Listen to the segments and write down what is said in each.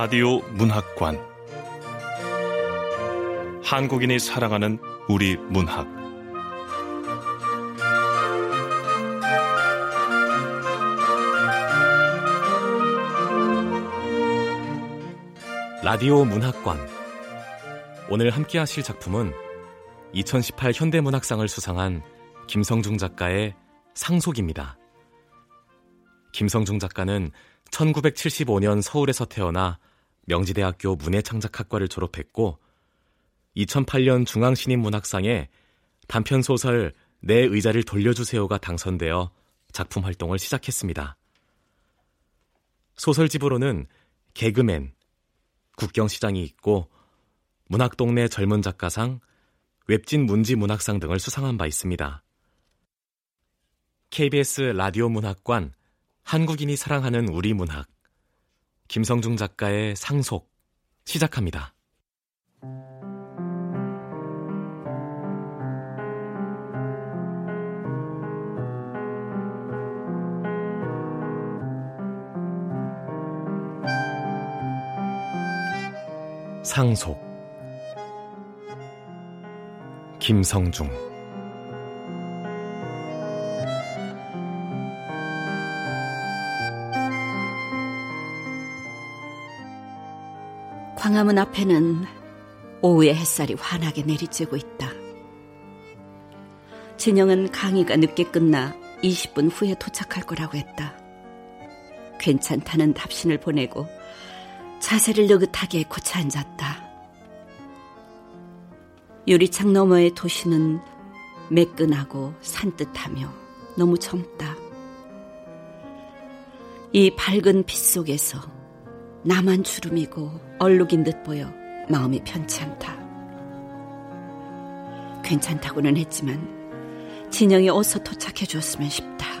라디오 문학관. 한국인이 사랑하는 우리 문학. 라디오 문학관. 오늘 함께 하실 작품은 2018 현대문학상을 수상한 김성중 작가의 상속입니다. 김성중 작가는 1975년 서울에서 태어나 명지대학교 문예창작학과를 졸업했고 2008년 중앙신인문학상에 단편 소설 내 의자를 돌려주세요가 당선되어 작품 활동을 시작했습니다. 소설집으로는 개그맨, 국경시장이 있고 문학동네 젊은 작가상, 웹진 문지 문학상 등을 수상한 바 있습니다. KBS 라디오 문학관 한국인이 사랑하는 우리 문학 김성중 작가의 상속 시작합니다. 상속 김성중 광화문 앞에는 오후의 햇살이 환하게 내리쬐고 있다. 진영은 강의가 늦게 끝나 20분 후에 도착할 거라고 했다. 괜찮다는 답신을 보내고 자세를 느긋하게 고쳐 앉았다. 유리창 너머의 도시는 매끈하고 산뜻하며 너무 젊다. 이 밝은 빛 속에서 나만 주름이고 얼룩인 듯 보여 마음이 편치 않다. 괜찮다고는 했지만 진영이 어서 도착해 줬으면 싶다.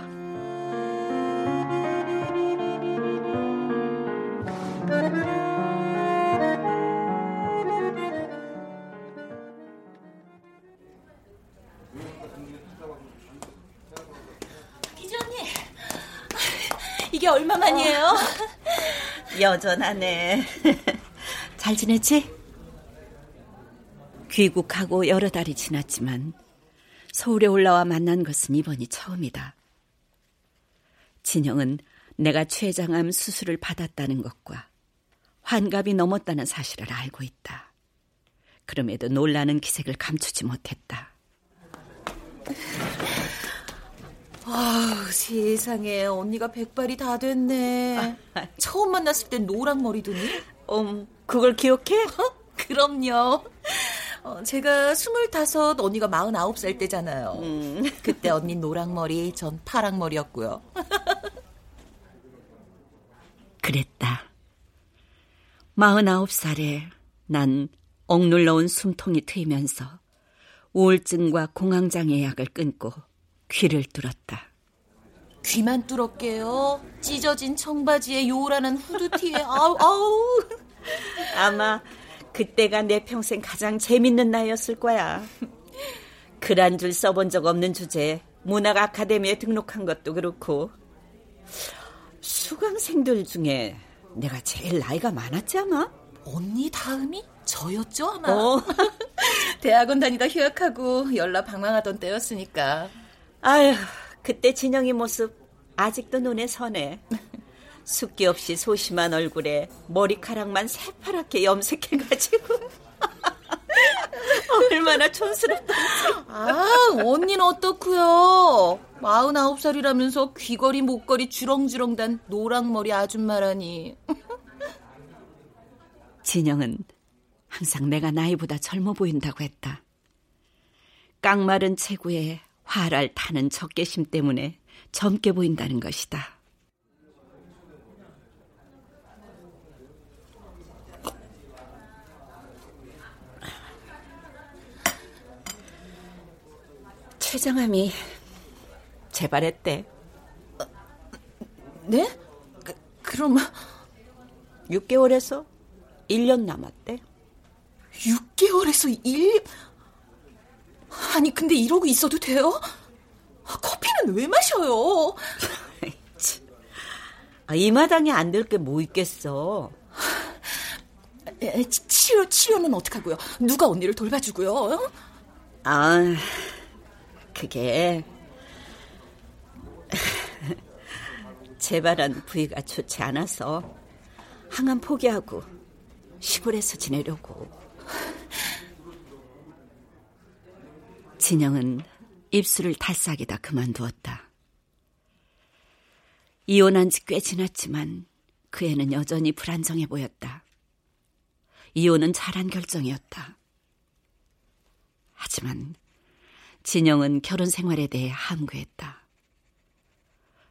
여전하네. 잘 지냈지? 귀국하고 여러 달이 지났지만 서울에 올라와 만난 것은 이번이 처음이다. 진영은 내가 췌장암 수술을 받았다는 것과 환갑이 넘었다는 사실을 알고 있다. 그럼에도 놀라는 기색을 감추지 못했다. 아 세상에 언니가 백발이 다 됐네. 처음 만났을 땐 노랑 머리더니. 음, 그걸 기억해? 그럼요. 어, 제가 스물다섯, 언니가 마흔아홉 살 때잖아요. 음. 그때 언니 노랑머리, 전 파랑머리였고요. 그랬다. 마흔아홉 살에 난 억눌러온 숨통이 트이면서 우울증과 공황장애 약을 끊고 귀를 뚫었다. 귀만 뚫었게요. 찢어진 청바지에 요란한 후드티에 아우 아우. 아마 그때가 내 평생 가장 재밌는 나이였을 거야. 글 한 줄 써본 적 없는 주제에 문학 아카데미에 등록한 것도 그렇고 수강생들 중에 내가 제일 나이가 많았지 않아? 언니 다음이 저였죠 아마. 어. 대학원 다니다 휴학하고 연락 방황하던 때였으니까. 아휴, 그때 진영이 모습 아직도 눈에 선해. 숫기 없이 소심한 얼굴에 머리카락만 새파랗게 염색해가지고. 얼마나 촌스럽다. 아, 언니는 어떻고요? 49살이라면서 귀걸이, 목걸이 주렁주렁 단 노랑머리 아줌마라니. 진영은 항상 내가 나이보다 젊어 보인다고 했다. 깡마른 체구에 화를 타는 적개심 때문에 젊게 보인다는 것이다. 최정함이 재발했대. 네? 그, 그럼 6개월에서 1년 남았대. 6개월에서 1? 아니 근데 이러고 있어도 돼요? 커피는 왜 마셔요? 아, 이 마당에 안 될 게 뭐 있겠어. 에, 치료, 치료는 어떡하고요? 누가 언니를 돌봐주고요? 어? 아, 그게 재발한 부위가 좋지 않아서 항암 포기하고 시골에서 지내려고. 진영은 입술을 탈싹이다 그만두었다. 이혼한 지 꽤 지났지만 그 애는 여전히 불안정해 보였다. 이혼은 잘한 결정이었다. 하지만 진영은 결혼 생활에 대해 함구했다.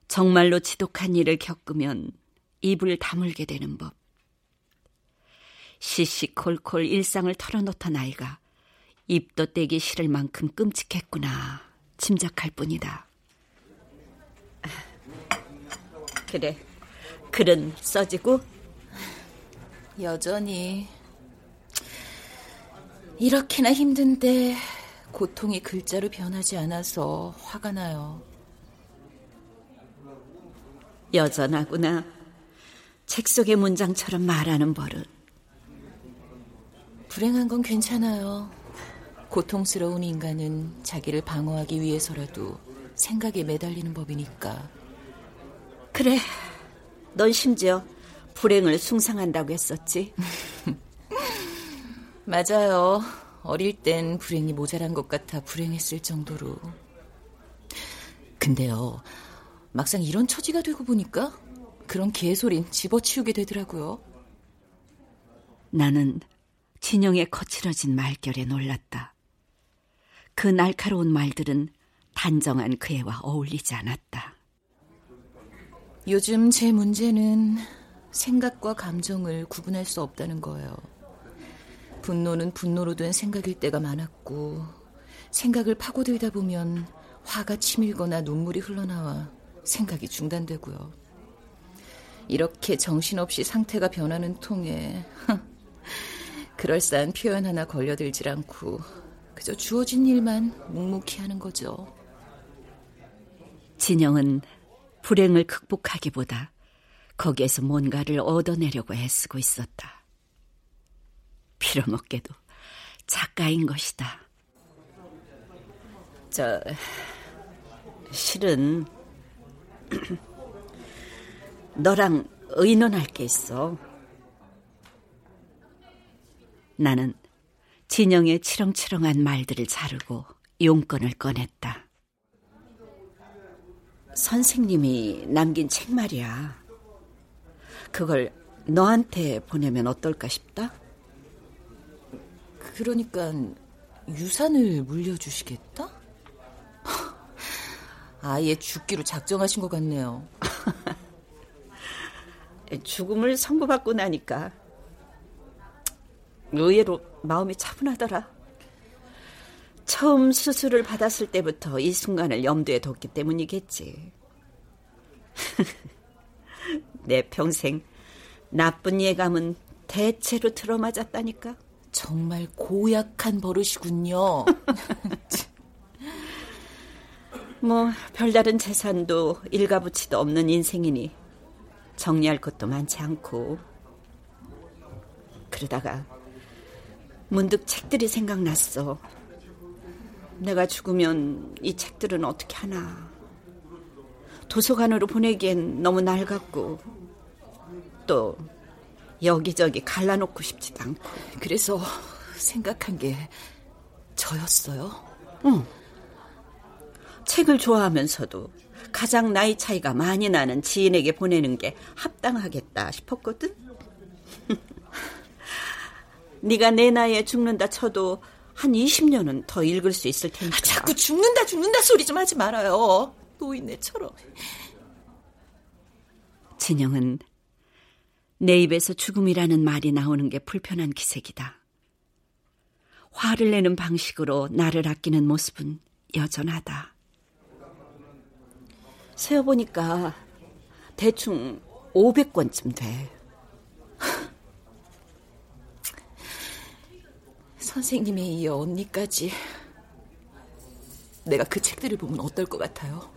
정말로 지독한 일을 겪으면 입을 다물게 되는 법. 시시콜콜 일상을 털어놓던 아이가 입도 떼기 싫을 만큼 끔찍했구나 짐작할 뿐이다. 그래, 글은 써지고 여전히 이렇게나 힘든데 고통이 글자로 변하지 않아서 화가 나요. 여전하구나. 책 속의 문장처럼 말하는 버릇. 불행한 건 괜찮아요. 고통스러운 인간은 자기를 방어하기 위해서라도 생각에 매달리는 법이니까. 그래. 넌 심지어 불행을 숭상한다고 했었지. 맞아요. 어릴 땐 불행이 모자란 것 같아 불행했을 정도로. 근데요, 막상 이런 처지가 되고 보니까 그런 개소린 집어치우게 되더라고요. 나는 진영의 거칠어진 말결에 놀랐다. 그 날카로운 말들은 단정한 그 애와 어울리지 않았다. 요즘 제 문제는 생각과 감정을 구분할 수 없다는 거예요. 분노는 분노로 된 생각일 때가 많았고, 생각을 파고들다 보면 화가 치밀거나 눈물이 흘러나와 생각이 중단되고요. 이렇게 정신없이 상태가 변하는 통에 그럴싸한 표현 하나 걸려들질 않고 그저 주어진 일만 묵묵히 하는 거죠. 진영은 불행을 극복하기보다 거기에서 뭔가를 얻어내려고 애쓰고 있었다. 빌어먹게도 작가인 것이다. 저, 실은, 너랑 의논할 게 있어. 나는 진영의 치렁치렁한 말들을 자르고 용건을 꺼냈다. 선생님이 남긴 책 말이야. 그걸 너한테 보내면 어떨까 싶다? 그러니까 유산을 물려주시겠다? 아예 죽기로 작정하신 것 같네요. 죽음을 선고받고 나니까 의외로 마음이 차분하더라. 처음 수술을 받았을 때부터 이 순간을 염두에 뒀기 때문이겠지. 내 평생 나쁜 예감은 대체로 들어맞았다니까. 정말 고약한 버릇이군요. 뭐 별다른 재산도 일가부치도 없는 인생이니 정리할 것도 많지 않고 그러다가 문득 책들이 생각났어. 내가 죽으면 이 책들은 어떻게 하나. 도서관으로 보내기엔 너무 낡았고 또 여기저기 갈라놓고 싶지도 않고. 그래서 생각한 게 저였어요? 응. 책을 좋아하면서도 가장 나이 차이가 많이 나는 지인에게 보내는 게 합당하겠다 싶었거든. 네가 내 나이에 죽는다 쳐도 한 20년은 더 읽을 수 있을 테니까. 아, 자꾸 죽는다 죽는다 소리 좀 하지 말아요. 노인네처럼. 진영은 내 입에서 죽음이라는 말이 나오는 게 불편한 기색이다. 화를 내는 방식으로 나를 아끼는 모습은 여전하다. 세어보니까 대충 500권쯤 돼. 선생님에 이어 언니까지 내가 그 책들을 보면 어떨 것 같아요?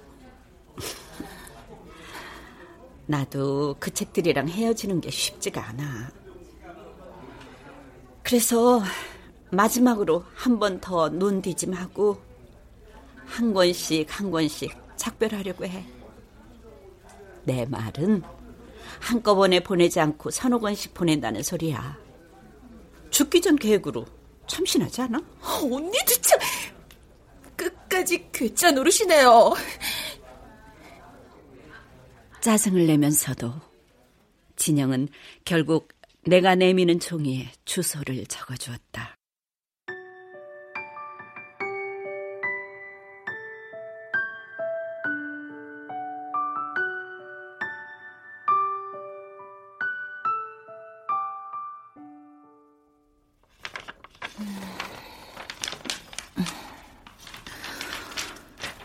나도 그 책들이랑 헤어지는 게 쉽지가 않아. 그래서 마지막으로 한 번 더 논뒤짐하고 한 권씩 한 권씩 작별하려고 해. 내 말은 한꺼번에 보내지 않고 서너 권씩 보낸다는 소리야. 죽기 전 계획으로 참신하지 않아? 어, 언니도 참 끝까지 괴짜 노릇이네요. 짜증을 내면서도 진영은 결국 내가 내미는 종이에 주소를 적어주었다.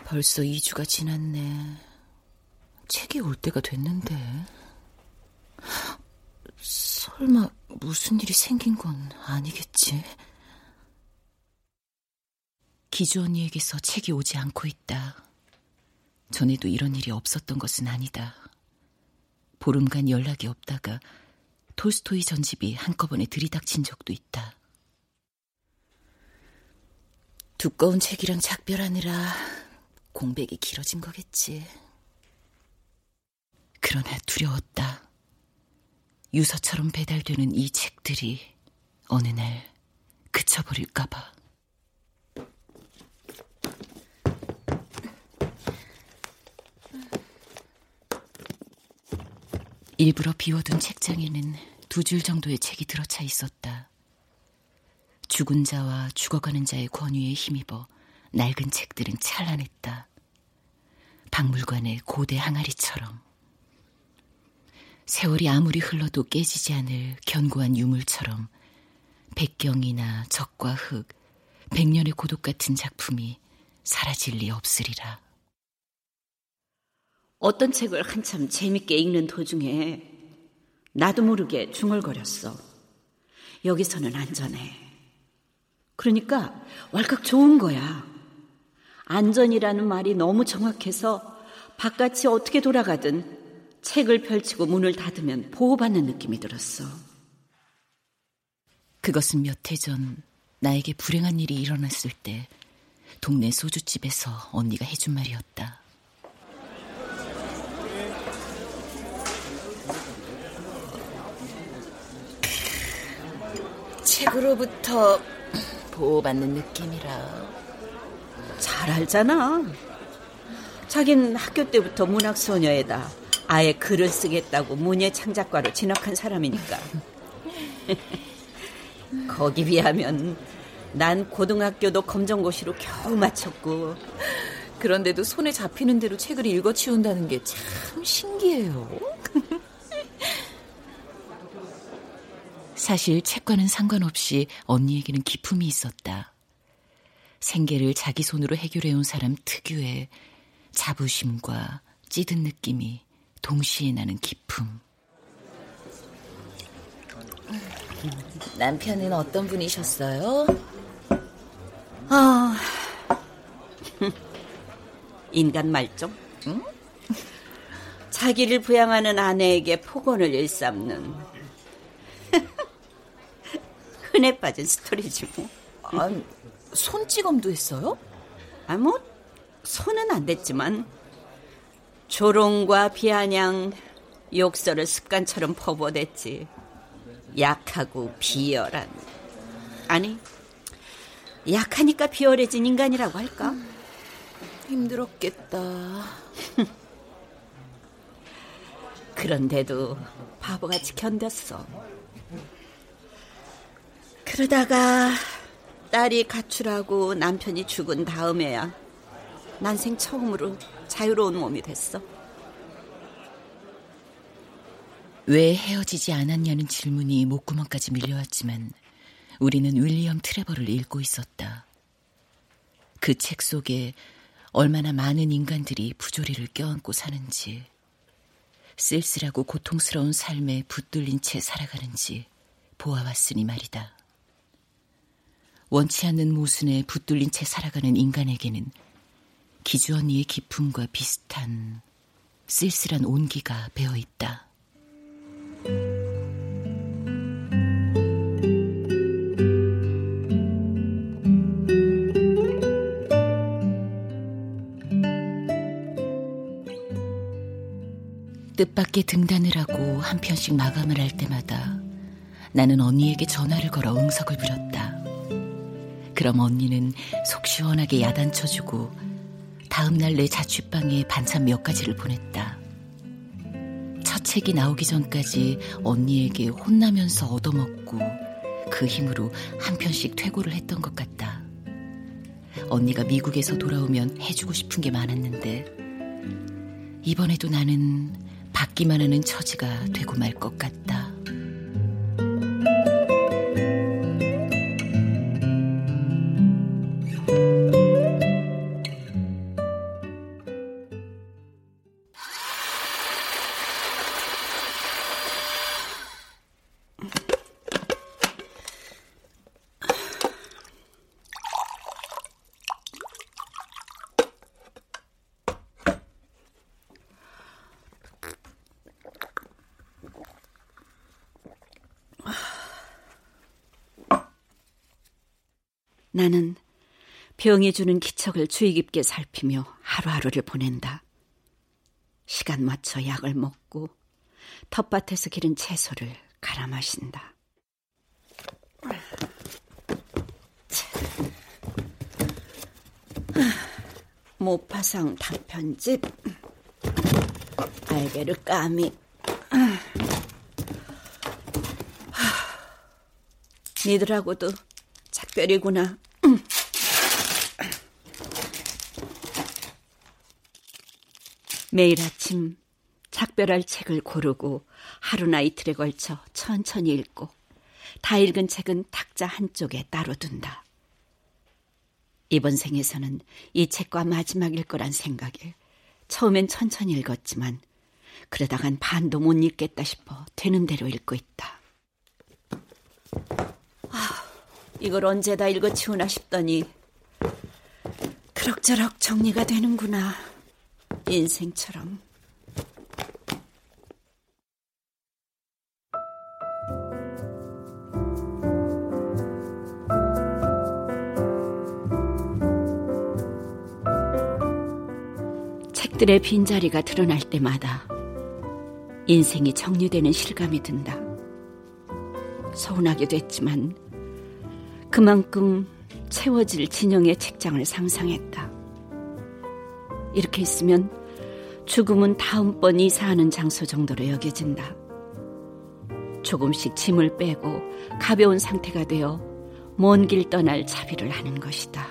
벌써 2주가 지났네. 책이 올 때가 됐는데. 설마 무슨 일이 생긴 건 아니겠지? 기주 언니에게서 책이 오지 않고 있다. 전에도 이런 일이 없었던 것은 아니다. 보름간 연락이 없다가 톨스토이 전집이 한꺼번에 들이닥친 적도 있다. 두꺼운 책이랑 작별하느라 공백이 길어진 거겠지. 그러나 두려웠다. 유서처럼 배달되는 이 책들이 어느 날 그쳐버릴까봐. 일부러 비워둔 책장에는 두 줄 정도의 책이 들어차 있었다. 죽은 자와 죽어가는 자의 권위에 힘입어 낡은 책들은 찬란했다. 박물관의 고대 항아리처럼. 세월이 아무리 흘러도 깨지지 않을 견고한 유물처럼 백경이나 적과 흙, 백년의 고독 같은 작품이 사라질 리 없으리라. 어떤 책을 한참 재밌게 읽는 도중에 나도 모르게 중얼거렸어. 여기서는 안전해. 그러니까 왈칵 좋은 거야. 안전이라는 말이 너무 정확해서 바깥이 어떻게 돌아가든 책을 펼치고 문을 닫으면 보호받는 느낌이 들었어. 그것은 몇 해 전 나에게 불행한 일이 일어났을 때 동네 소주집에서 언니가 해준 말이었다. 책으로부터 보호받는 느낌이라. 잘 알잖아. 자긴 학교 때부터 문학소녀에다 아예 글을 쓰겠다고 문예 창작과로 진학한 사람이니까. 거기 비하면 난 고등학교도 검정고시로 겨우 마쳤고 그런데도 손에 잡히는 대로 책을 읽어치운다는 게 참 신기해요. 사실 책과는 상관없이 언니에게는 기품이 있었다. 생계를 자기 손으로 해결해온 사람 특유의 자부심과 찌든 느낌이 동시에 나는 기품. 남편은 어떤 분이셨어요? 아, 인간 말종? 응? 자기를 부양하는 아내에게 폭언을 일삼는 흔해 빠진 스토리지 뭐. 아, 손찌검도 했어요? 아, 뭐 손은 안 댔지만 조롱과 비아냥 욕설을 습관처럼 퍼부어댔지. 약하고 비열한. 아니, 약하니까 비열해진 인간이라고 할까? 음, 힘들었겠다. 그런데도 바보같이 견뎠어. 그러다가 딸이 가출하고 남편이 죽은 다음에야 난생 처음으로 자유로운 몸이 됐어. 왜 헤어지지 않았냐는 질문이 목구멍까지 밀려왔지만 우리는 윌리엄 트레버를 읽고 있었다. 그 책 속에 얼마나 많은 인간들이 부조리를 껴안고 사는지, 쓸쓸하고 고통스러운 삶에 붙들린 채 살아가는지 보아왔으니 말이다. 원치 않는 모순에 붙들린 채 살아가는 인간에게는 기주 언니의 기품과 비슷한 쓸쓸한 온기가 배어 있다. 뜻밖의 등단을 하고 한 편씩 마감을 할 때마다 나는 언니에게 전화를 걸어 응석을 부렸다. 그럼 언니는 속 시원하게 야단쳐주고 다음날 내 자취방에 반찬 몇 가지를 보냈다. 첫 책이 나오기 전까지 언니에게 혼나면서 얻어먹고 그 힘으로 한 편씩 퇴고를 했던 것 같다. 언니가 미국에서 돌아오면 해주고 싶은 게 많았는데 이번에도 나는 받기만 하는 처지가 되고 말 것 같다. 병이 주는 기척을 주의 깊게 살피며 하루하루를 보낸다. 시간 맞춰 약을 먹고 텃밭에서 기른 채소를 갈아 마신다. 모파상 단편집, 알베르 까미. 니들하고도 작별이구나. 매일 아침 작별할 책을 고르고 하루나 이틀에 걸쳐 천천히 읽고 다 읽은 책은 탁자 한쪽에 따로 둔다. 이번 생에서는 이 책과 마지막일 거란 생각에 처음엔 천천히 읽었지만 그러다간 반도 못 읽겠다 싶어 되는 대로 읽고 있다. 아, 이걸 언제 다 읽어치우나 싶더니 그럭저럭 정리가 되는구나. 인생처럼. 책들의 빈자리가 드러날 때마다 인생이 정리되는 실감이 든다. 서운하기도 했지만 그만큼 채워질 진영의 책장을 상상했다. 이렇게 있으면 죽음은 다음번 이사하는 장소 정도로 여겨진다. 조금씩 짐을 빼고 가벼운 상태가 되어 먼 길 떠날 차비를 하는 것이다.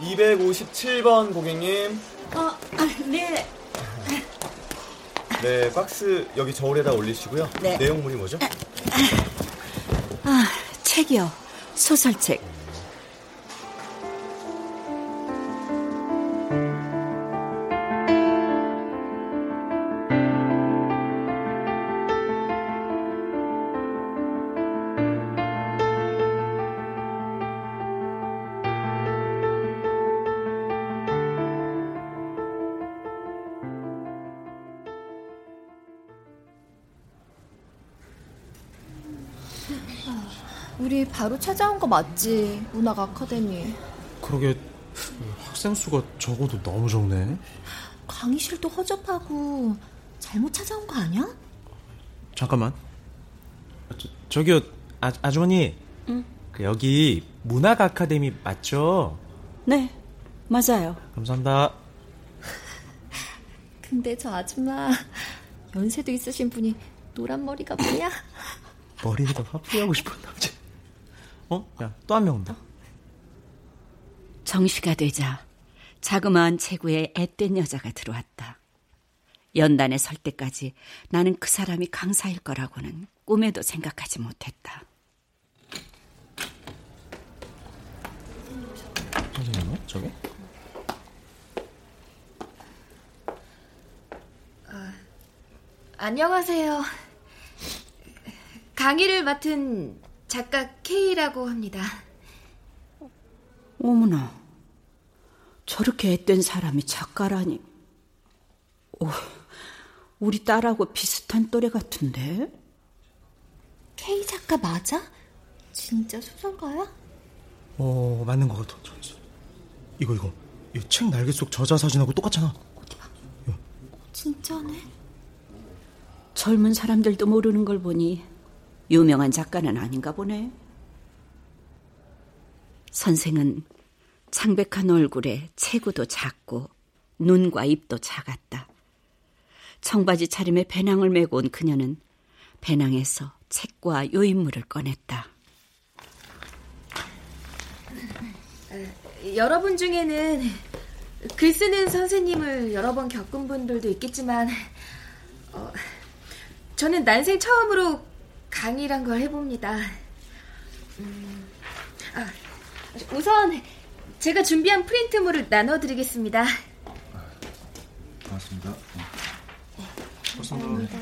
257번 고객님. 어, 아, 네. 네, 박스 여기 저울에다 올리시고요. 네. 내용물이 뭐죠? 아, 책이요. 소설책. 바로 찾아온 거 맞지? 문학 아카데미. 그러게 학생 수가 적어도 너무 적네. 강의실도 허접하고 잘못 찾아온 거 아니야? 잠깐만. 저, 저기요 아, 아주머니. 응. 그 여기 문학 아카데미 맞죠? 네, 맞아요. 감사합니다. 근데 저 아줌마 연세도 있으신 분이 노란 머리가 뭐야? 머리에다 화풀이하고 싶은 남자. 어? 야, 또 한 명 온다. 정시가 되자 자그마한 체구에 앳된 여자가 들어왔다. 연단에 설 때까지 나는 그 사람이 강사일 거라고는 꿈에도 생각하지 못했다. 선생님은 저게? 안녕하세요. 강의를 맡은 작가 K라고 합니다. 어머나, 저렇게 앳된 사람이 작가라니. 오, 우리 딸하고 비슷한 또래 같은데? K 작가 맞아? 진짜 소설가야? 어, 맞는 것 같아. 이거, 이거. 이책 날개 속 저자 사진하고 똑같잖아. 어디 봐. 진짜네. 젊은 사람들도 모르는 걸 보니 유명한 작가는 아닌가 보네. 선생은 창백한 얼굴에 체구도 작고 눈과 입도 작았다. 청바지 차림에 배낭을 메고 온 그녀는 배낭에서 책과 요인물을 꺼냈다. 여러분 중에는 글 쓰는 선생님을 여러 번 겪은 분들도 있겠지만 어, 저는 난생 처음으로 강의란 걸 해봅니다. 음, 아, 우선 제가 준비한 프린트물을 나눠드리겠습니다. 고맙습니다. 감사합니다.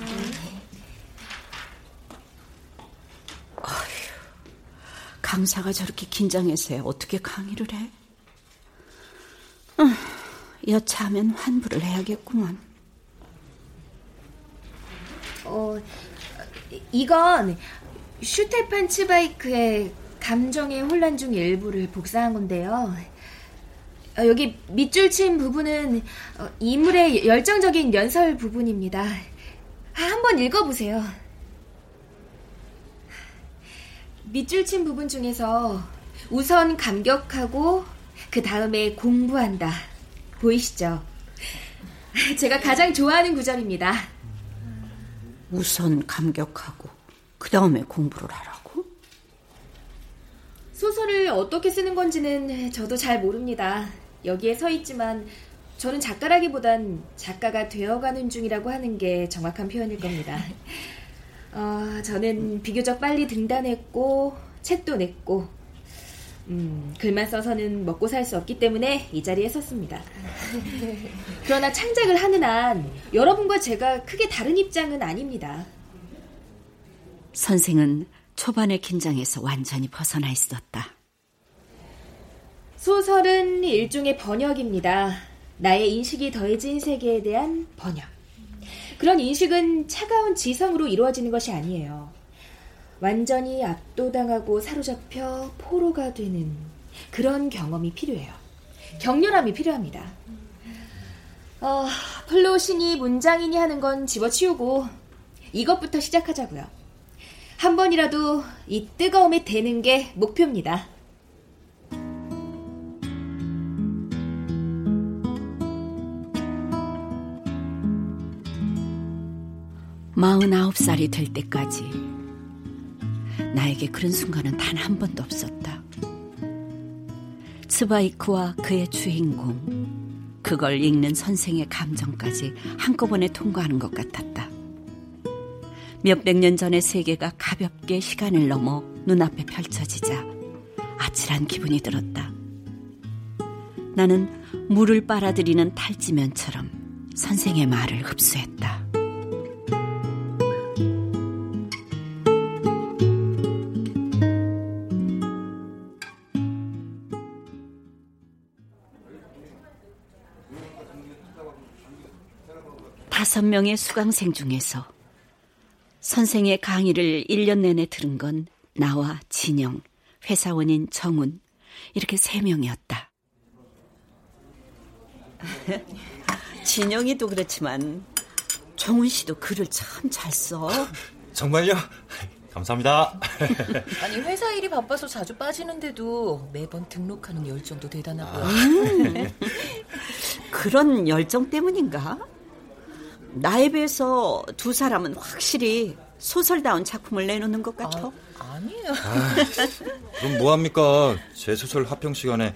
강사가 저렇게 긴장해서 어떻게 강의를 해? 어, 여차하면 환불을 해야겠구만. 어, 이건 슈테판 츠바이크의 감정의 혼란 중 일부를 복사한 건데요. 어, 여기 밑줄 친 부분은 어, 인물의 열정적인 연설 부분입니다. 한번 읽어보세요. 밑줄 친 부분 중에서 우선 감격하고 그 다음에 공부한다. 보이시죠? 제가 가장 좋아하는 구절입니다. 우선 감격하고 그 다음에 공부를 하라고? 소설을 어떻게 쓰는 건지는 저도 잘 모릅니다. 여기에 서 있지만 저는 작가라기보단 작가가 되어가는 중이라고 하는 게 정확한 표현일 겁니다. 어, 저는 비교적 빨리 등단했고 책도 냈고 음, 글만 써서는 먹고 살 수 없기 때문에 이 자리에 섰습니다. 그러나 창작을 하는 한 여러분과 제가 크게 다른 입장은 아닙니다. 선생은 초반의 긴장에서 완전히 벗어나 있었다. 소설은 일종의 번역입니다. 나의 인식이 더해진 세계에 대한 번역. 그런 인식은 차가운 지성으로 이루어지는 것이 아니에요. 완전히 압도당하고 사로잡혀 포로가 되는 그런 경험이 필요해요. 격렬함이 필요합니다. 어, 플로신이 문장이니 하는 건 집어치우고 이것부터 시작하자고요. 한 번이라도 이 뜨거움에 대는 게 목표입니다. 49살이 될 때까지 나에게 그런 순간은 단 한 번도 없었다. 스바이크와 그의 주인공, 그걸 읽는 선생의 감정까지 한꺼번에 통과하는 것 같았다. 몇백 년 전의 세계가 가볍게 시간을 넘어 눈앞에 펼쳐지자 아찔한 기분이 들었다. 나는 물을 빨아들이는 탈지면처럼 선생의 말을 흡수했다. 명의 수강생 중에서 선생의 강의를 1년 내내 들은 건 나와 진영, 회사원인 정훈, 이렇게 세 명이었다. 진영이도 그렇지만 정훈 씨도 글을 참 잘 써. 정말요? 감사합니다. 아니 회사 일이 바빠서 자주 빠지는데도 매번 등록하는 열정도 대단하고요. 음, 그런 열정 때문인가? 나에 비해서 두 사람은 확실히 소설다운 작품을 내놓는 것 같아. 아, 니에요 아, 그럼 뭐 합니까? 제 소설 합평 시간에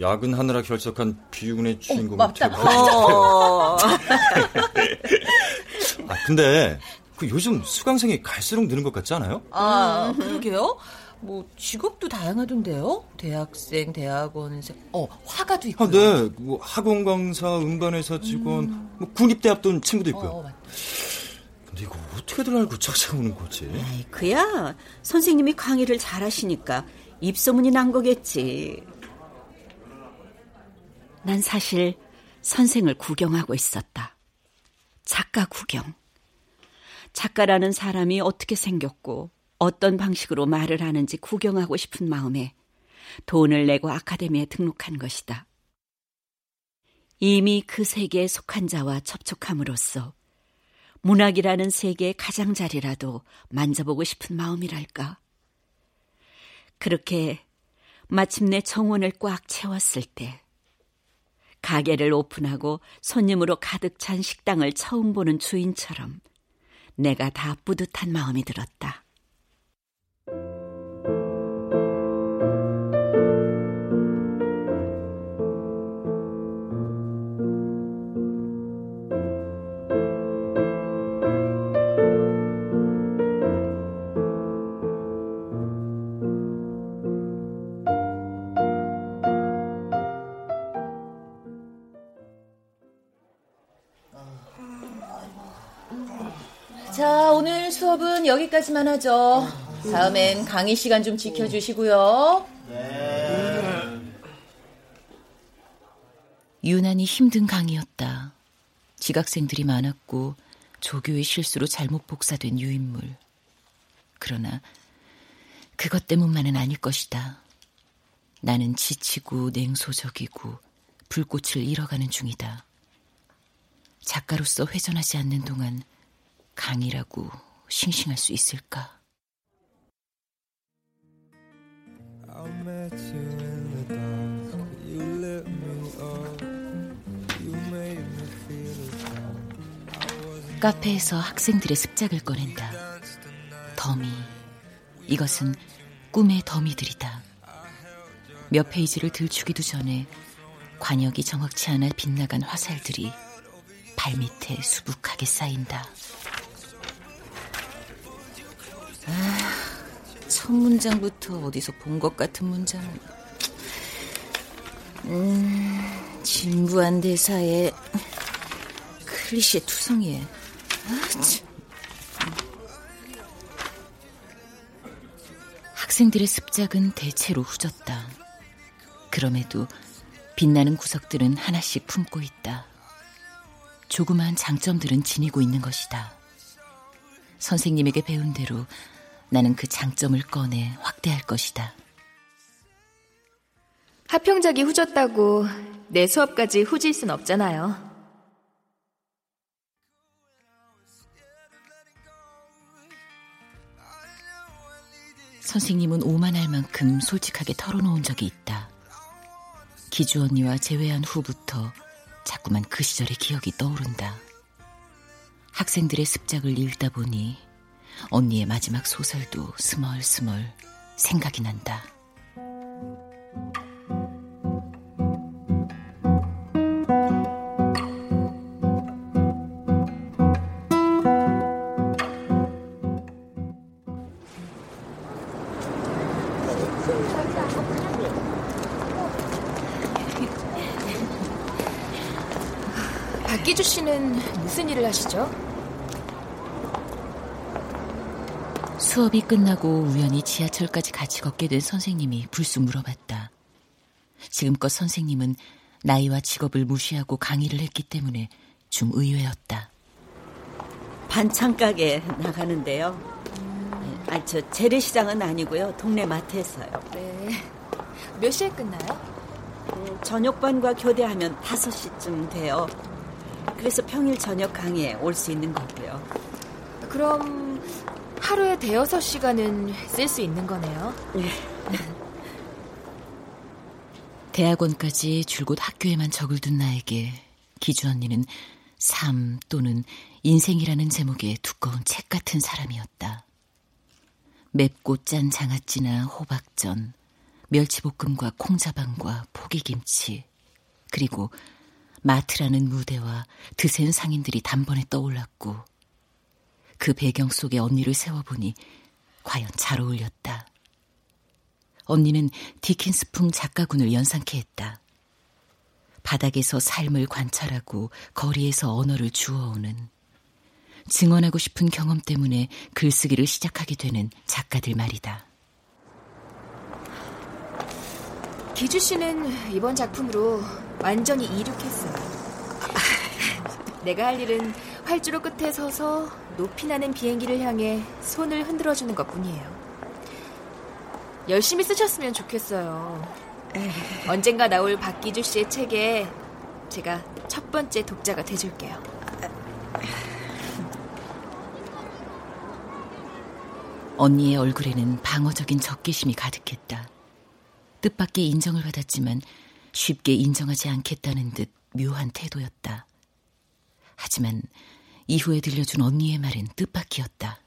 야근하느라 결석한 비유군의 주인공. 어, 맞다. 어. 아, 근데 그 요즘 수강생이 갈수록 느는 것 같지 않아요? 아, 그러게요. 뭐 직업도 다양하던데요. 대학생, 대학원생, 어 화가도 있고. 아, 네. 뭐 학원 강사, 음반회사 직원, 음. 뭐 군입대 앞둔 친구도 있고요. 어, 근데 이거 어떻게들 알고 찾아오는 거지? 에이, 그야 선생님이 강의를 잘하시니까 입소문이 난 거겠지. 난 사실 선생을 구경하고 있었다. 작가 구경. 작가라는 사람이 어떻게 생겼고 어떤 방식으로 말을 하는지 구경하고 싶은 마음에 돈을 내고 아카데미에 등록한 것이다. 이미 그 세계에 속한 자와 접촉함으로써 문학이라는 세계의 가장자리라도 만져보고 싶은 마음이랄까. 그렇게 마침내 정원을 꽉 채웠을 때 가게를 오픈하고 손님으로 가득 찬 식당을 처음 보는 주인처럼 내가 다 뿌듯한 마음이 들었다. 수업은 여기까지만 하죠. 다음엔 강의 시간 좀 지켜주시고요. 네. 유난히 힘든 강의였다. 지각생들이 많았고 조교의 실수로 잘못 복사된 유인물. 그러나 그것 때문만은 아닐 것이다. 나는 지치고 냉소적이고 불꽃을 잃어가는 중이다. 작가로서 회전하지 않는 동안 강이라고 싱싱할 수 있을까? 카페에서 학생들의 습작을 꺼낸다. 더미. 이것은 꿈의 더미들이다. 몇 페이지를 들추기도 전에 관역이 정확치 않아 빗나간 화살들이 발밑에 수북하게 쌓인다. 아, 첫 문장부터 어디서 본 것 같은 문장은. 음, 진부한 대사에 클리셰 투성이에. 아, 학생들의 습작은 대체로 후졌다. 그럼에도 빛나는 구석들은 하나씩 품고 있다. 조그마한 장점들은 지니고 있는 것이다. 선생님에게 배운 대로 나는 그 장점을 꺼내 확대할 것이다. 합평작이 후졌다고 내 수업까지 후질 순 없잖아요. 선생님은 오만할 만큼 솔직하게 털어놓은 적이 있다. 기주 언니와 재회한 후부터 자꾸만 그 시절의 기억이 떠오른다. 학생들의 습작을 읽다 보니 언니의 마지막 소설도 스멀스멀 생각이 난다. 박기주 씨는 무슨 일을 하시죠? 수업이 끝나고 우연히 지하철까지 같이 걷게 된 선생님이 불쑥 물어봤다. 지금껏 선생님은 나이와 직업을 무시하고 강의를 했기 때문에 좀 의외였다. 반찬 가게 나가는데요. 아, 저 재래시장은 아니고요. 동네 마트에서요. 네. 몇 시에 끝나요? 음, 저녁반과 교대하면 5시쯤 돼요. 그래서 평일 저녁 강의에 올 수 있는 거고요. 그럼 하루에 대여섯 시간은 쓸 수 있는 거네요. 네. 대학원까지 줄곧 학교에만 적을 둔 나에게 기주 언니는 삶 또는 인생이라는 제목의 두꺼운 책 같은 사람이었다. 맵고 짠 장아찌나 호박전, 멸치볶음과 콩자반과 포기김치, 그리고 마트라는 무대와 드센 상인들이 단번에 떠올랐고 그 배경 속에 언니를 세워보니 과연 잘 어울렸다. 언니는 디킨스풍 작가군을 연상케 했다. 바닥에서 삶을 관찰하고 거리에서 언어를 주워오는 증언하고 싶은 경험 때문에 글쓰기를 시작하게 되는 작가들 말이다. 기주 씨는 이번 작품으로 완전히 이륙했어요. 내가 할 일은 활주로 끝에 서서 높이 나는 비행기를 향해 손을 흔들어 주는 것 뿐이에요. 열심히 쓰셨으면 좋겠어요. 에이. 언젠가 나올 박기주 씨의 책에 제가 첫 번째 독자가 돼줄게요. 언니의 얼굴에는 방어적인 적개심이 가득했다. 뜻밖의 인정을 받았지만 쉽게 인정하지 않겠다는 듯 묘한 태도였다. 하지만 이후에 들려준 언니의 말은 뜻밖이었다.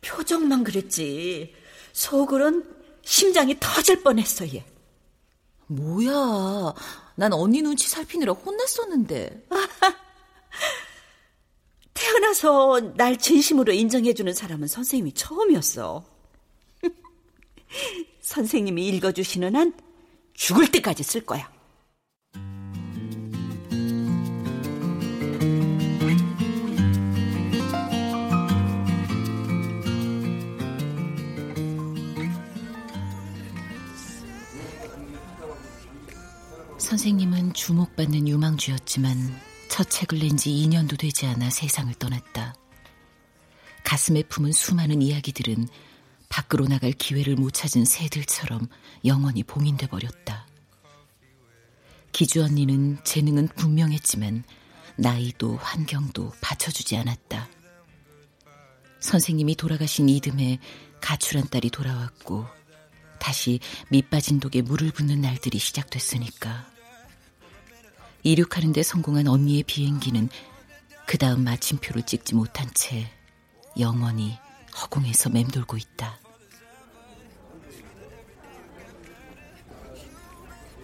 표정만 그랬지. 속으론 심장이 터질 뻔했어, 얘. 뭐야. 난 언니 눈치 살피느라 혼났었는데. 태어나서 날 진심으로 인정해주는 사람은 선생님이 처음이었어. 선생님이 읽어주시는 한 죽을 때까지 쓸 거야. 선생님은 주목받는 유망주였지만 첫 책을 낸 지 2년도 되지 않아 세상을 떠났다. 가슴에 품은 수많은 이야기들은 밖으로 나갈 기회를 못 찾은 새들처럼 영원히 봉인돼 버렸다. 기주 언니는 재능은 분명했지만 나이도 환경도 받쳐주지 않았다. 선생님이 돌아가신 이듬해 가출한 딸이 돌아왔고 다시 밑빠진 독에 물을 붓는 날들이 시작됐으니까. 이륙하는 데 성공한 언니의 비행기는 그 다음 마침표를 찍지 못한 채 영원히 허공에서 맴돌고 있다.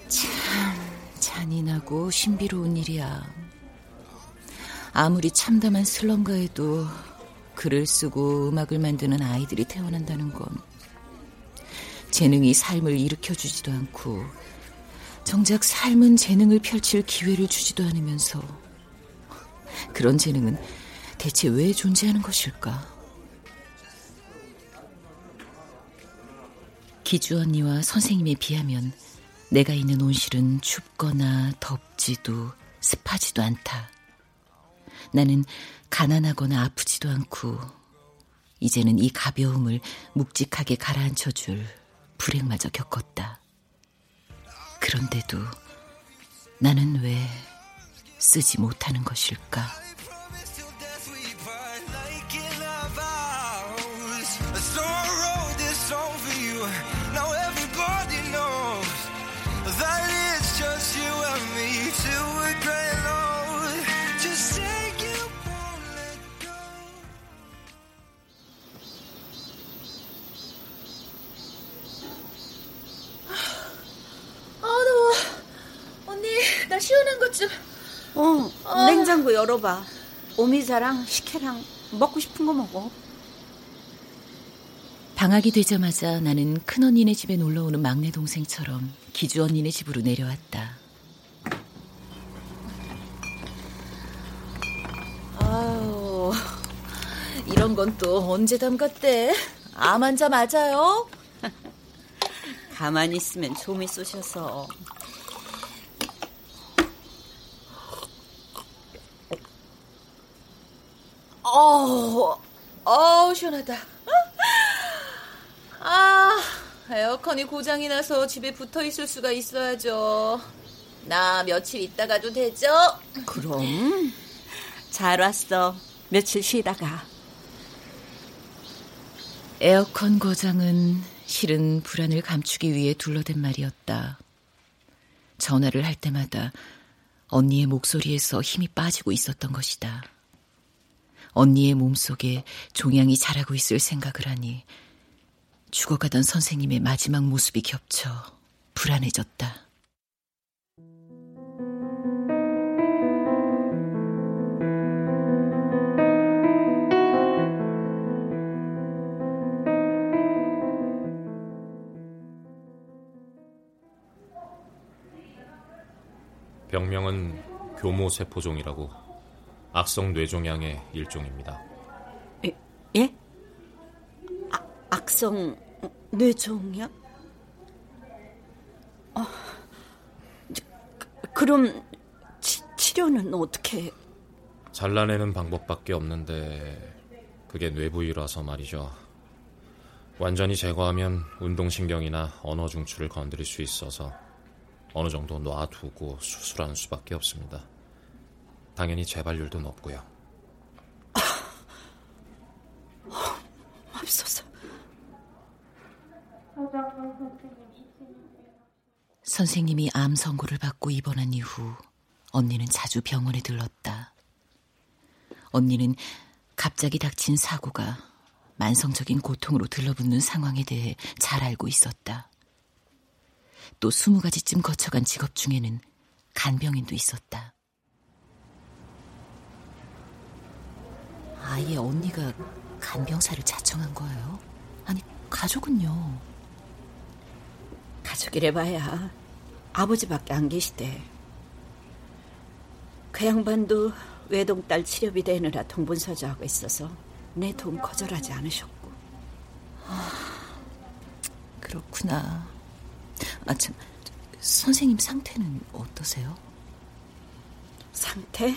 참 잔인하고 신비로운 일이야. 아무리 참담한 슬럼가에도 글을 쓰고 음악을 만드는 아이들이 태어난다는 건 재능이 삶을 일으켜주지도 않고 정작 삶은 재능을 펼칠 기회를 주지도 않으면서 그런 재능은 대체 왜 존재하는 것일까? 기주 언니와 선생님에 비하면 내가 있는 온실은 춥거나 덥지도 습하지도 않다. 나는 가난하거나 아프지도 않고 이제는 이 가벼움을 묵직하게 가라앉혀줄 불행마저 겪었다. 그런데도 나는 왜 쓰지 못하는 것일까? 시원한 것 좀. 어, 어, 냉장고 열어봐. 오미자랑 식혜랑 먹고 싶은 거 먹어. 방학이 되자마자 나는 큰 언니네 집에 놀러 오는 막내 동생처럼 기주 언니네 집으로 내려왔다. 아유, 이런 건 또 언제 담갔대? 암 환자 맞아요? 가만히 있으면 좀이 쏘셔서. 어우, 어우, 시원하다. 아, 에어컨이 고장이 나서 집에 붙어 있을 수가 있어야죠. 나 며칠 있다가도 되죠? 그럼. 잘 왔어. 며칠 쉬다가. 에어컨 고장은 실은 불안을 감추기 위해 둘러댄 말이었다. 전화를 할 때마다 언니의 목소리에서 힘이 빠지고 있었던 것이다. 언니의 몸속에 종양이 자라고 있을 생각을 하니 죽어가던 선생님의 마지막 모습이 겹쳐 불안해졌다. 병명은 교모세포종이라고 악성 뇌종양의 일종입니다. 예? 예? 아, 악성 뇌종양? 어, 그럼 치, 치료는 어떻게? 잘라내는 방법밖에 없는데 그게 뇌부위라서 말이죠. 완전히 제거하면 운동신경이나 언어 중추를 건드릴 수 있어서 어느 정도 놔두고 수술하는 수밖에 없습니다. 당연히 재발률도 높고요. 없어서. 선생님이 암 선고를 받고 입원한 이후 언니는 자주 병원에 들렀다. 언니는 갑자기 닥친 사고가 만성적인 고통으로 들러붙는 상황에 대해 잘 알고 있었다. 또 스무 가지쯤 거쳐간 직업 중에는 간병인도 있었다. 아예 언니가 간병사를 자청한 거예요? 아니, 가족은요? 가족이래 봐야 아버지밖에 안 계시대. 그 양반도 외동딸 치료비 대느라 동분서주하고 있어서 내 도움 거절하지 않으셨고. 아, 그렇구나. 아, 참, 선생님 상태는 어떠세요? 상태?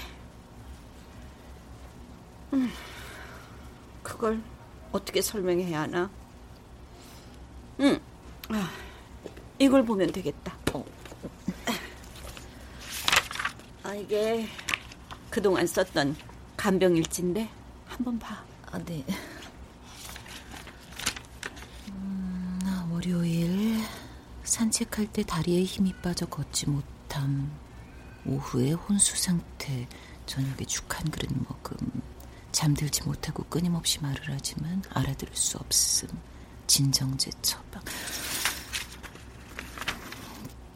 음, 그걸 어떻게 설명해야 하나? 응, 아, 이걸 보면 되겠다. 어. 아, 이게 그동안 썼던 간병일지인데 한번 봐. 아, 네. 음, 월요일 산책할 때 다리에 힘이 빠져 걷지 못함. 오후에 혼수 상태, 저녁에 죽 한 그릇 먹음. 잠들지 못하고 끊임없이 말을 하지만 알아들을 수 없음. 진정제 처방.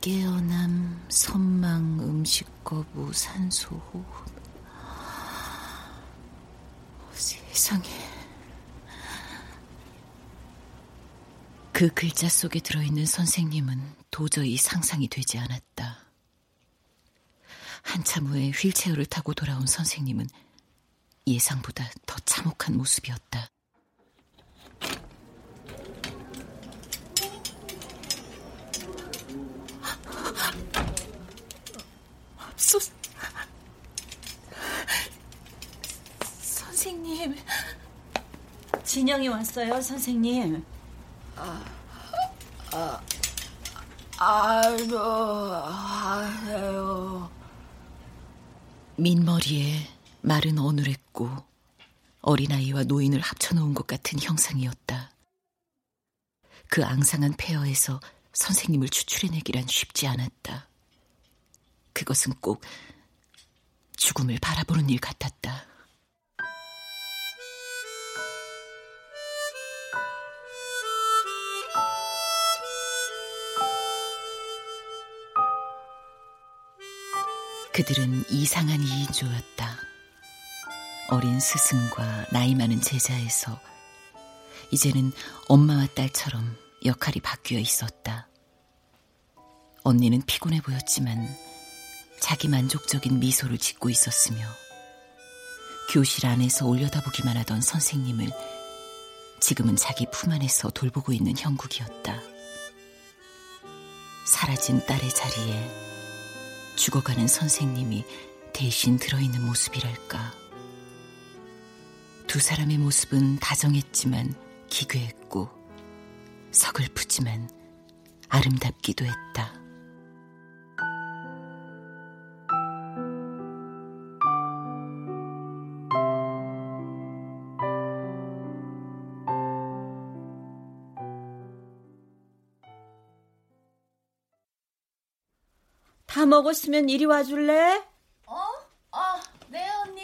깨어남, 선망, 음식 거부, 산소 호흡. 세상에. 그 글자 속에 들어있는 선생님은 도저히 상상이 되지 않았다. 한참 후에 휠체어를 타고 돌아온 선생님은 예상보다 더 참혹한 모습이었다. 소, 선생님. 진영이 왔어요, 선생님. 아, 아, 안녕하세요. 민머리에 말은 어눌 했고 어린아이와 노인을 합쳐놓은 것 같은 형상이었다. 그 앙상한 폐허에서 선생님을 추출해내기란 쉽지 않았다. 그것은 꼭 죽음을 바라보는 일 같았다. 그들은 이상한 이인조였다. 어린 스승과 나이 많은 제자에서 이제는 엄마와 딸처럼 역할이 바뀌어 있었다. 언니는 피곤해 보였지만 자기 만족적인 미소를 짓고 있었으며 교실 안에서 올려다보기만 하던 선생님을 지금은 자기 품 안에서 돌보고 있는 형국이었다. 사라진 딸의 자리에 죽어가는 선생님이 대신 들어있는 모습이랄까. 두 사람의 모습은 다정했지만 기괴했고 서글프지만 아름답기도 했다. 다 먹었으면 이리 와줄래? 어? 어, 네, 언니.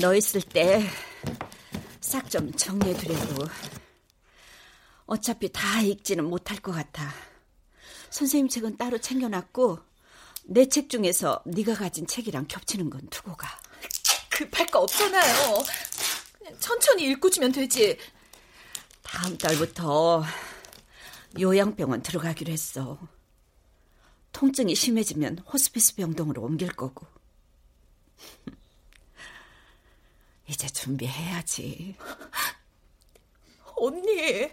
너 있을 때 싹 좀 정리해두려고. 어차피 다 읽지는 못할 것 같아. 선생님 책은 따로 챙겨놨고 내 책 중에서 네가 가진 책이랑 겹치는 건 두고 가. 급할 거 없잖아요. 천천히 읽고 주면 되지. 다음 달부터 요양병원 들어가기로 했어. 통증이 심해지면 호스피스 병동으로 옮길 거고. 이제 준비해야지. 언니.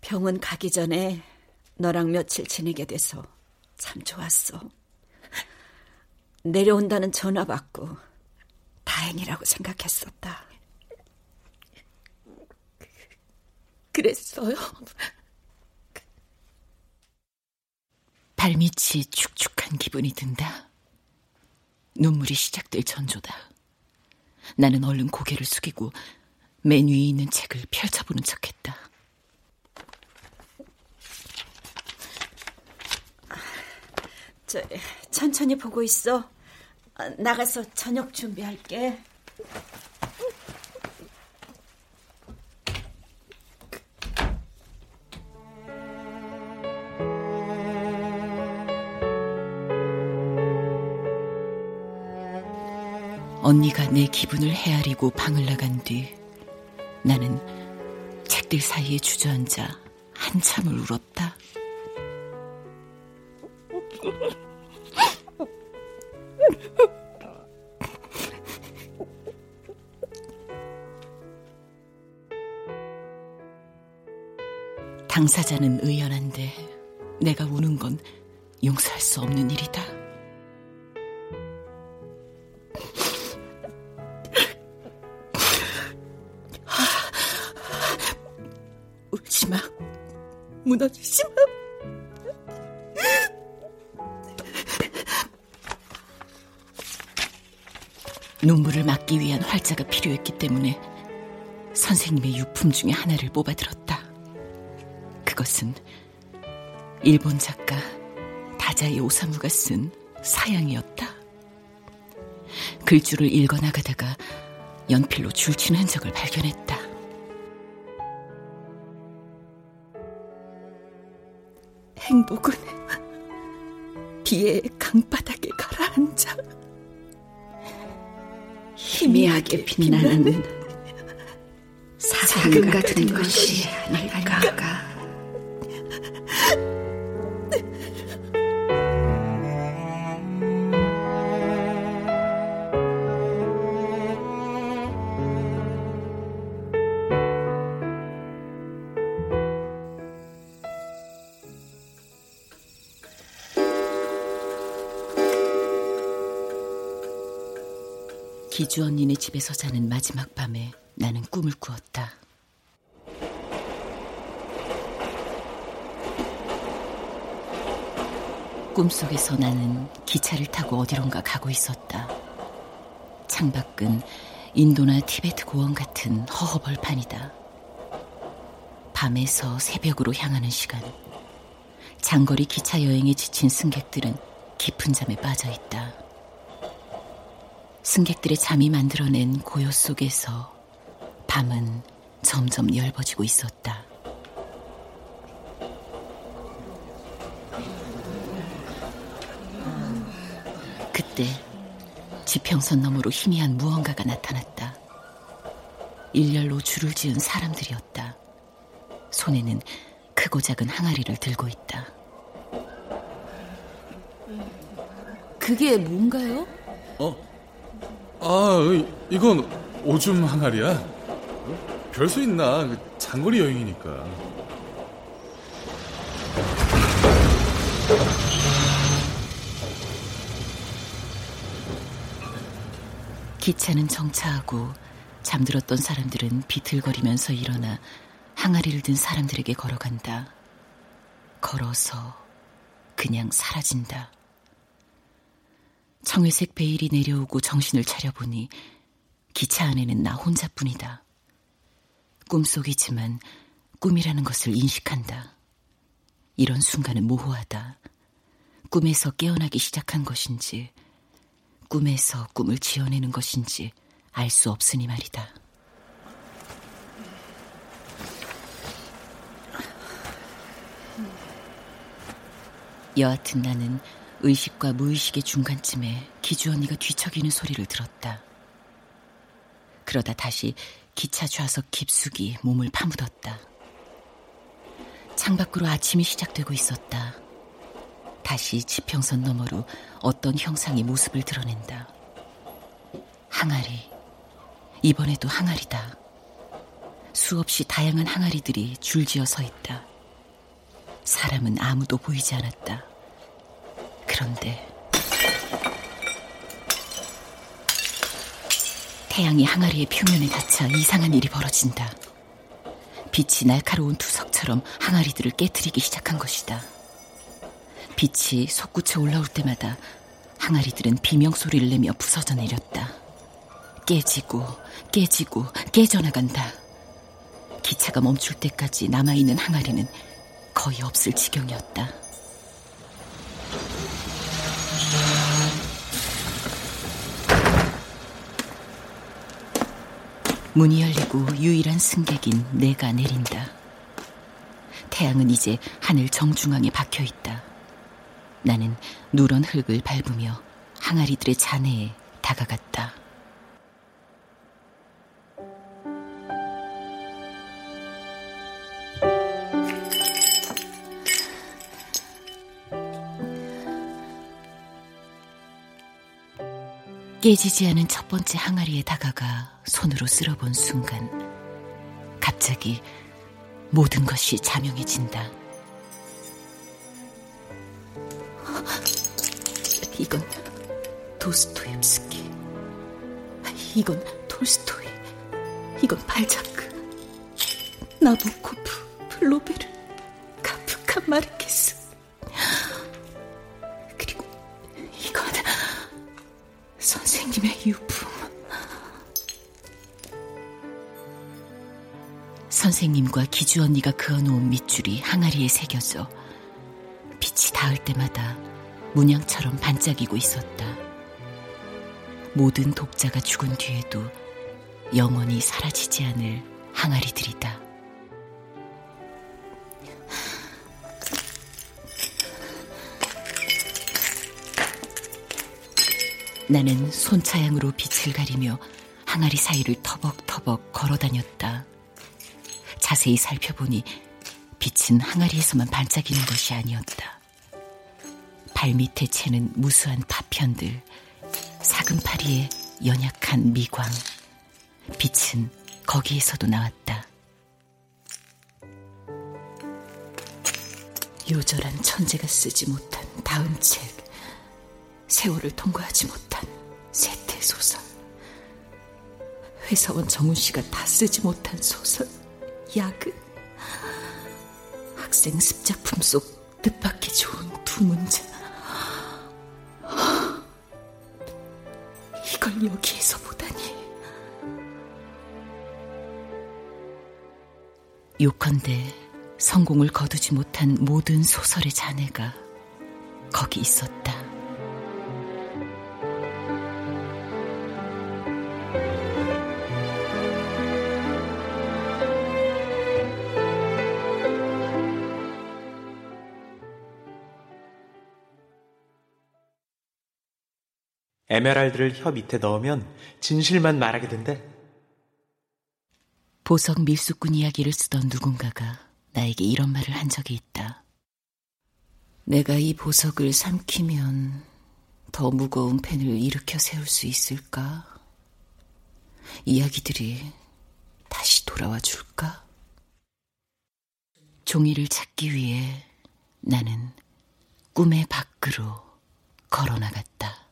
병원 가기 전에 너랑 며칠 지내게 돼서 참 좋았어. 내려온다는 전화 받고 다행이라고 생각했었다. 그랬어요? 발밑이 축축한 기분이 든다. 눈물이 시작될 전조다. 나는 얼른 고개를 숙이고 맨 위에 있는 책을 펼쳐보는 척했다. 저, 천천히 보고 있어. 아, 나가서 저녁 준비할게. 언니가 내 기분을 헤아리고 방을 나간 뒤 나는 책들 사이에 주저앉아 한참을 울었다. 당사자는 의연한데 내가 우는 건 용서할 수 없는 일이다. 무너지지 마. 눈물을 막기 위한 활자가 필요했기 때문에 선생님의 유품 중에 하나를 뽑아들었다. 그것은 일본 작가 다자이 오사무가 쓴 사양이었다. 글줄을 읽어나가다가 연필로 줄친 흔적을 발견했다. 행복은 비의 강바닥에 가라앉아 희미하게 빛나는 사상 같은 것이 아닐까. 집에서 자는 마지막 밤에 나는 꿈을 꾸었다. 꿈속에서 나는 기차를 타고 어디론가 가고 있었다. 창밖은 인도나 티베트 고원 같은 허허벌판이다. 밤에서 새벽으로 향하는 시간. 장거리 기차 여행에 지친 승객들은 깊은 잠에 빠져 있다. 승객들의 잠이 만들어낸 고요 속에서 밤은 점점 엷어지고 있었다. 그때 지평선 너머로 희미한 무언가가 나타났다. 일렬로 줄을 지은 사람들이었다. 손에는 크고 작은 항아리를 들고 있다. 그게 뭔가요? 어? 아, 이건 오줌 항아리야. 별 수 있나? 그 장거리 여행이니까. 기차는 정차하고 잠들었던 사람들은 비틀거리면서 일어나 항아리를 든 사람들에게 걸어간다. 걸어서 그냥 사라진다. 청회색 베일이 내려오고 정신을 차려보니 기차 안에는 나 혼자뿐이다. 꿈속이지만 꿈이라는 것을 인식한다. 이런 순간은 모호하다. 꿈에서 깨어나기 시작한 것인지, 꿈에서 꿈을 지어내는 것인지 알 수 없으니 말이다. 여하튼 나는 의식과 무의식의 중간쯤에 기주 언니가 뒤척이는 소리를 들었다. 그러다 다시 기차 좌석 깊숙이 몸을 파묻었다. 창밖으로 아침이 시작되고 있었다. 다시 지평선 너머로 어떤 형상이 모습을 드러낸다. 항아리. 이번에도 항아리다. 수없이 다양한 항아리들이 줄지어 서 있다. 사람은 아무도 보이지 않았다. 그런데 태양이 항아리의 표면에 닿자 이상한 일이 벌어진다. 빛이 날카로운 투석처럼 항아리들을 깨뜨리기 시작한 것이다. 빛이 솟구쳐 올라올 때마다 항아리들은 비명 소리를 내며 부서져 내렸다. 깨지고 깨지고 깨져나간다. 기차가 멈출 때까지 남아있는 항아리는 거의 없을 지경이었다. 문이 열리고 유일한 승객인 내가 내린다. 태양은 이제 하늘 정중앙에 박혀 있다. 나는 누런 흙을 밟으며 항아리들의 잔해에 다가갔다. 깨지지 않은 첫 번째 항아리에 다가가 손으로 쓸어본 순간 갑자기 모든 것이 자명해진다. 이건 도스토옙스키. 이건 톨스토이. 이건 발자크. 나보코프, 플로베르, 카프카 마르케스. 선생님과 기주 언니가 그어놓은 밑줄이 항아리에 새겨져 빛이 닿을 때마다 문양처럼 반짝이고 있었다. 모든 독자가 죽은 뒤에도 영원히 사라지지 않을 항아리들이다. 나는 손차양으로 빛을 가리며 항아리 사이를 터벅터벅 걸어 다녔다. 자세히 살펴보니 빛은 항아리에서만 반짝이는 것이 아니었다. 발밑에 채는 무수한 파편들, 사금파리의 연약한 미광, 빛은 거기에서도 나왔다. 요절한 천재가 쓰지 못한 다음 책, 세월을 통과하지 못한 세태 소설, 회사원 정훈 씨가 다 쓰지 못한 소설, 야근, 학생 습작품 속 뜻밖의 좋은 두 문장. 이걸 여기에서 보다니. 요컨대 성공을 거두지 못한 모든 소설의 잔해가 거기 있었다. 에메랄드를 혀 밑에 넣으면 진실만 말하게 된대. 보석 밀수꾼 이야기를 쓰던 누군가가 나에게 이런 말을 한 적이 있다. 내가 이 보석을 삼키면 더 무거운 펜을 일으켜 세울 수 있을까? 이야기들이 다시 돌아와 줄까? 종이를 찾기 위해 나는 꿈의 밖으로 걸어 나갔다.